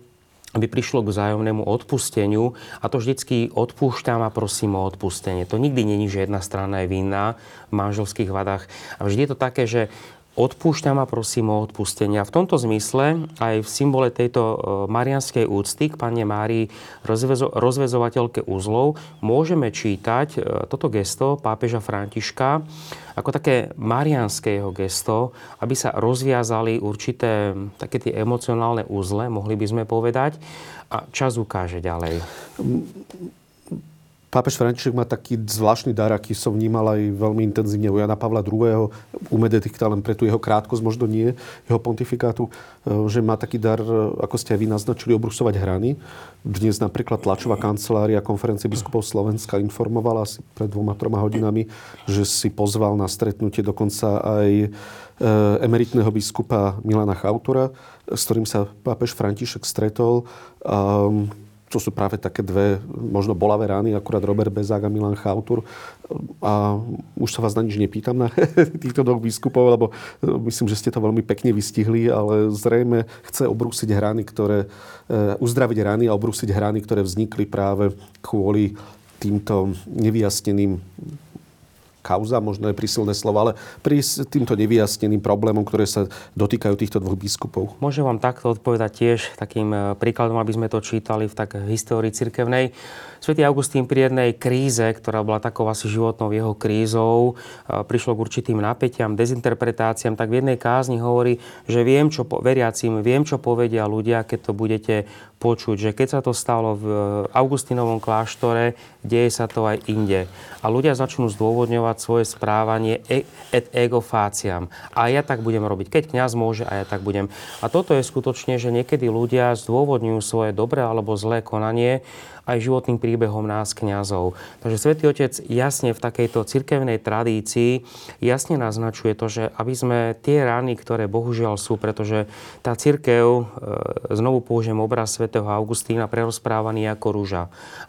aby prišlo k vzájomnému odpusteniu a to vždycky odpúšťam a prosím o odpustenie. To nikdy není, že jedna strana je vinná v manželských vadách. A vždy je to také, že odpúšťam a prosím o odpustenie. A v tomto zmysle aj v symbole tejto e, marianskej úcty k Pane Márii rozvezo- rozvezovateľke uzlov môžeme čítať e, toto gesto pápeža Františka ako také marianské jeho gesto, aby sa rozviazali určité také tie emocionálne uzle, mohli by sme povedať. A čas ukáže ďalej.
Pápež František má taký zvláštny dar, aký som vnímal aj veľmi intenzívne u Jana Pavla II. U Mededikta len pre tú jeho krátkosť, možno nie, jeho pontifikátu, e, že má taký dar, e, ako ste aj vy naznačili, obrusovať hrany. Dnes napríklad tlačová kancelária konferencie biskupov Slovenska informovala asi pred dvoma, troma hodinami, že si pozval na stretnutie dokonca aj e, emeritného biskupa Milana Chautora, s ktorým sa pápež František stretol. Um, to sú práve také dve možno bolavé rány, akurát Robert Bezák a Milan Chautur. A už sa vás na nič nepýtam na týchto dvoch biskupov, lebo e, myslím, že ste to veľmi pekne vystihli, ale zrejme chce obrúsiť hrany, ktoré, e, uzdraviť rany a obrúsiť hrany, ktoré vznikli práve kvôli týmto nevyjasneným kauza, možno je prísilné slovo, ale pri týmto nevyjasneným problémom, ktoré sa dotýkajú týchto dvoch biskupov.
Môžem vám takto odpovedať tiež takým e, príkladom, aby sme to čítali v tak histórii cirkevnej. Svetý Augustín pri jednej kríze, ktorá bola takou asi životnou jeho krízou, e, prišlo k určitým napätiam, dezinterpretáciám, tak v jednej kázni hovorí, že viem, čo po, veriacím, viem, čo povedia ľudia, keď to budete počuť, že keď sa to stalo v Augustinovom kláštore, deje sa to aj inde. A ľudia začnú zdôvodňovať svoje správanie e, et ego faciam. A ja tak budem robiť. Keď kňaz môže, a ja tak budem. A toto je skutočne, že niekedy ľudia zdôvodňujú svoje dobré alebo zlé konanie aj životným príbehom nás kňazov. Takže Svetý Otec jasne v takejto cirkevnej tradícii jasne naznačuje to, že aby sme tie rany, ktoré bohužiaľ sú, pretože tá cirkev, e, znovu použijem obraz svätého Augustína, prerozprávaný ako rúža.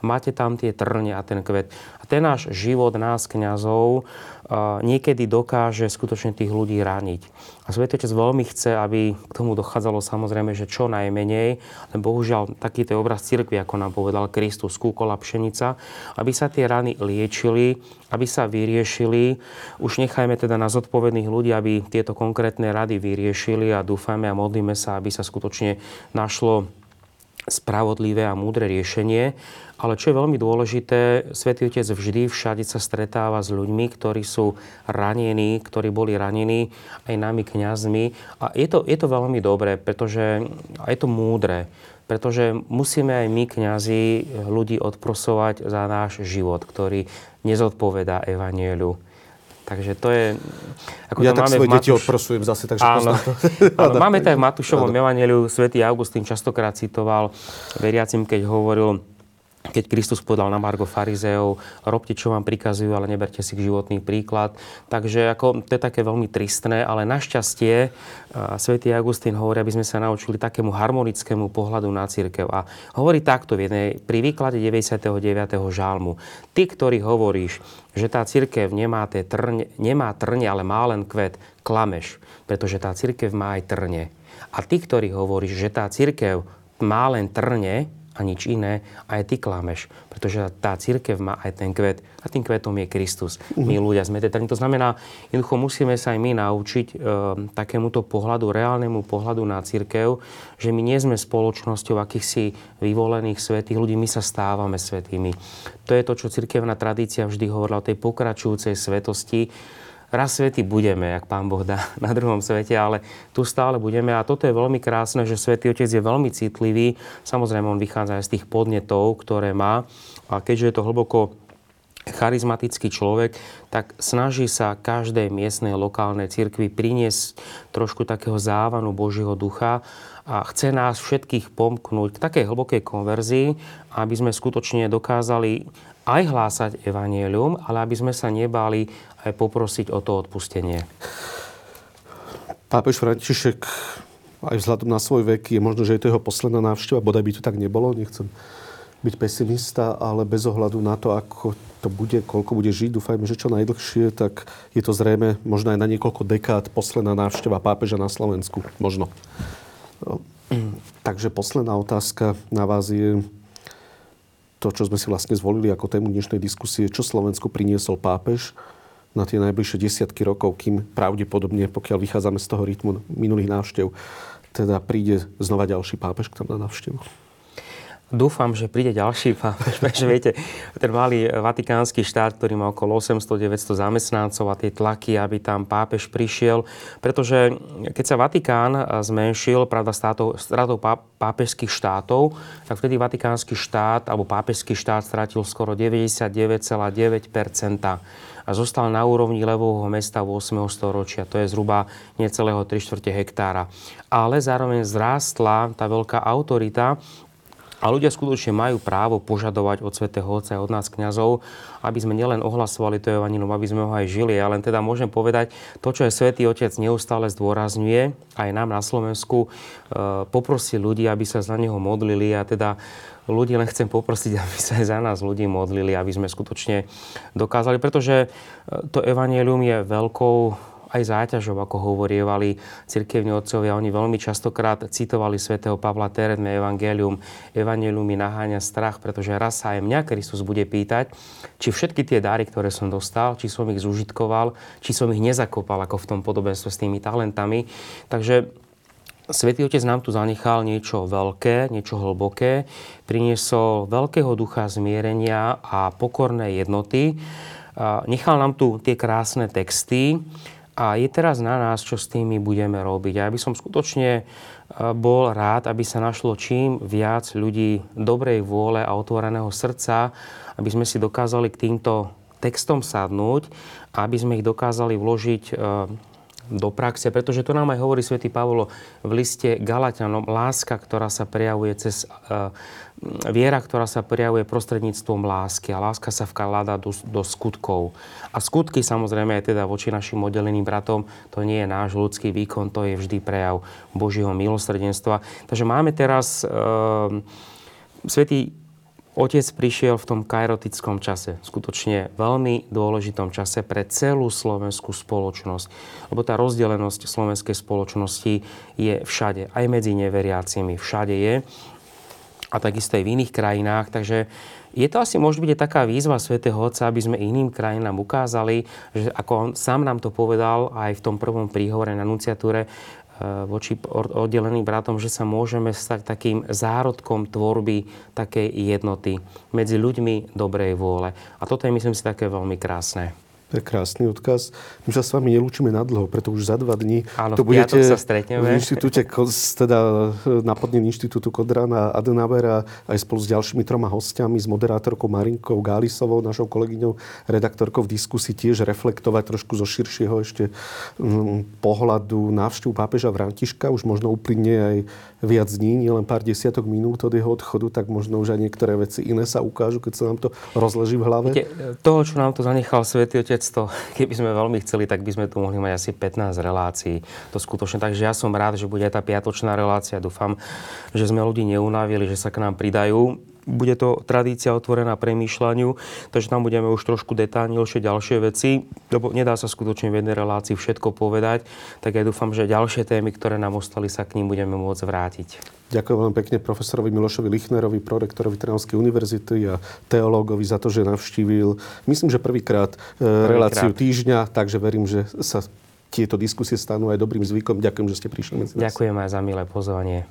Máte tam tie trne a ten kvet. A ten náš život nás kňazov niekedy dokáže skutočne tých ľudí rániť. A Svetotec veľmi chce, aby k tomu dochádzalo samozrejme, že čo najmenej, len bohužiaľ takýto obraz cirkvi, ako nám povedal Kristus, kúkola pšenica, aby sa tie rany liečili, aby sa vyriešili. Už nechajme teda na zodpovedných ľudí, aby tieto konkrétne rady vyriešili a dúfame a modlíme sa, aby sa skutočne našlo spravodlivé a múdre riešenie. Ale čo je veľmi dôležité, Svetý Otec vždy všade sa stretáva s ľuďmi, ktorí sú ranení, ktorí boli ranení aj nami kňazmi. A je to, je to veľmi dobré, pretože a je to múdre, pretože musíme aj my, kňazi, ľudí odprosovať za náš život, ktorý nezodpovedá Evanielu. Takže to je...
Ako ja to tak máme svoje Matúš... deti odprosujem zase, takže
áno, to. áno, máme to aj v Matúšovom Evangeliu. Svetý Augustín častokrát citoval veriacim, keď hovoril, keď Kristus povedal na Margo farizeov, robte, čo vám prikazujú, ale neberte si životný príklad. Takže ako, to je také veľmi tristné, ale našťastie svätý Augustín hovorí, aby sme sa naučili takému harmonickému pohľadu na církev. A hovorí takto v jednej, pri výklade 99. žálmu. Ty, ktorý hovoríš, že tá církev nemá, trne, nemá trne, ale má len kvet, klameš, pretože tá církev má aj trne. A ty, ktorý hovoríš, že tá církev má len trne, a nič iné, aj ty klameš. Pretože tá církev má aj ten kvet a tým kvetom je Kristus. Uh-huh. My ľudia sme teda. To znamená, jednoducho musíme sa aj my naučiť e, takémuto pohľadu, reálnemu pohľadu na církev, že my nie sme spoločnosťou akýchsi vyvolených svetých ľudí, my sa stávame svetými. To je to, čo cirkevná tradícia vždy hovorila o tej pokračujúcej svetosti, raz svety budeme, jak Pán Boh dá na druhom svete, ale tu stále budeme. A toto je veľmi krásne, že Svetý Otec je veľmi citlivý. Samozrejme, on vychádza aj z tých podnetov, ktoré má. A keďže je to hlboko charizmatický človek, tak snaží sa každej miestnej lokálnej cirkvi priniesť trošku takého závanu Božieho ducha a chce nás všetkých pomknúť k takej hlbokej konverzii, aby sme skutočne dokázali aj hlásať evanielium, ale aby sme sa nebáli aj poprosiť o to odpustenie.
Pápež František aj vzhľadom na svoj vek je možno, že je to jeho posledná návšteva, bodaj by to tak nebolo, nechcem byť pesimista, ale bez ohľadu na to, ako to bude, koľko bude žiť, dúfajme, že čo najdlhšie, tak je to zrejme možno aj na niekoľko dekád posledná návšteva pápeža na Slovensku. Možno. Takže posledná otázka na vás je to, čo sme si vlastne zvolili ako tému dnešnej diskusie, čo Slovensku priniesol pápež na tie najbližšie desiatky rokov, kým pravdepodobne, pokiaľ vychádzame z toho rytmu minulých návštev, teda príde znova ďalší pápež k tam na návštevu.
Dúfam, že príde ďalší pápež, že viete, ten malý vatikánsky štát, ktorý má okolo 800-900 zamestnancov a tie tlaky, aby tam pápež prišiel, pretože keď sa Vatikán zmenšil, pravda, státov, stratou pápežských štátov, tak vtedy vatikánsky štát alebo pápežský štát stratil skoro 99,9% a zostal na úrovni levového mesta v 8. storočia. To je zhruba necelého 3 čtvrte hektára. Ale zároveň zrástla tá veľká autorita, a ľudia skutočne majú právo požadovať od svätého Otca a od nás kňazov, aby sme nielen ohlasovali to evanilum, aby sme ho aj žili. Ja len teda môžem povedať, to, čo je svätý Otec neustále zdôrazňuje, aj nám na Slovensku, e, poprosí ľudí, aby sa za neho modlili a teda ľudí len chcem poprosiť, aby sa aj za nás ľudí modlili, aby sme skutočne dokázali, pretože e, to evanelium je veľkou aj záťažou, ako hovorievali cirkevní otcovia. Oni veľmi častokrát citovali svätého Pavla Teredme Evangelium. Evangelium mi naháňa strach, pretože raz sa aj mňa Kristus bude pýtať, či všetky tie dary, ktoré som dostal, či som ich zužitkoval, či som ich nezakopal ako v tom podobenstve s tými talentami. Takže Svetý Otec nám tu zanechal niečo veľké, niečo hlboké, priniesol veľkého ducha zmierenia a pokornej jednoty. Nechal nám tu tie krásne texty, a je teraz na nás, čo s tými budeme robiť. A ja by som skutočne e, bol rád, aby sa našlo čím viac ľudí dobrej vôle a otvoreného srdca, aby sme si dokázali k týmto textom sadnúť a aby sme ich dokázali vložiť e, do praxe, pretože to nám aj hovorí svätý Pavlo v liste Galatianom, láska, ktorá sa prejavuje cez e, viera, ktorá sa prejavuje prostredníctvom lásky a láska sa vkladá do, do skutkov. A skutky samozrejme aj teda voči našim oddeleným bratom, to nie je náš ľudský výkon, to je vždy prejav Božieho milosrdenstva. Takže máme teraz e, svätý Otec prišiel v tom kairotickom čase, skutočne veľmi dôležitom čase pre celú slovenskú spoločnosť. Lebo tá rozdelenosť slovenskej spoločnosti je všade, aj medzi neveriacimi, všade je a takisto aj v iných krajinách. Takže je to asi môže byť taká výzva svätého Otca, aby sme iným krajinám ukázali, že ako on sám nám to povedal aj v tom prvom príhovore na nunciatúre, e, voči oddeleným bratom, že sa môžeme stať takým zárodkom tvorby takej jednoty medzi ľuďmi dobrej vôle. A toto je, myslím si, také veľmi krásne.
To je krásny odkaz. My sa s vami nelúčime na dlho, preto už za dva dní
Áno, to budete sa stretneme.
v inštitúte, teda na podnet Inštitútu Kodrana Adenauera aj spolu s ďalšími troma hostiami, s moderátorkou Marinkou Gálisovou, našou kolegyňou, redaktorkou v diskusii tiež reflektovať trošku zo širšieho ešte um, pohľadu návštevu pápeža Františka. Už možno uplynie aj viac dní, nielen pár desiatok minút od jeho odchodu, tak možno už aj niektoré veci iné sa ukážu, keď sa nám to rozleží v hlave.
Viete, toho, čo nám to zanechal Svetý Otec, to, keby sme veľmi chceli, tak by sme tu mohli mať asi 15 relácií. To skutočne. Takže ja som rád, že bude aj tá piatočná relácia. Dúfam, že sme ľudí neunavili, že sa k nám pridajú bude to tradícia otvorená premýšľaniu, takže tam budeme už trošku detálnejšie ďalšie veci, lebo nedá sa skutočne v jednej relácii všetko povedať, tak ja dúfam, že ďalšie témy, ktoré nám ostali, sa k ním budeme môcť vrátiť.
Ďakujem veľmi pekne profesorovi Milošovi Lichnerovi, prorektorovi Trnavskej univerzity a teológovi za to, že navštívil, myslím, že prvýkrát e, prvý reláciu krát. týždňa, takže verím, že sa tieto diskusie stanú aj dobrým zvykom. Ďakujem, že ste prišli medzi
nás. Ďakujem aj za milé pozvanie.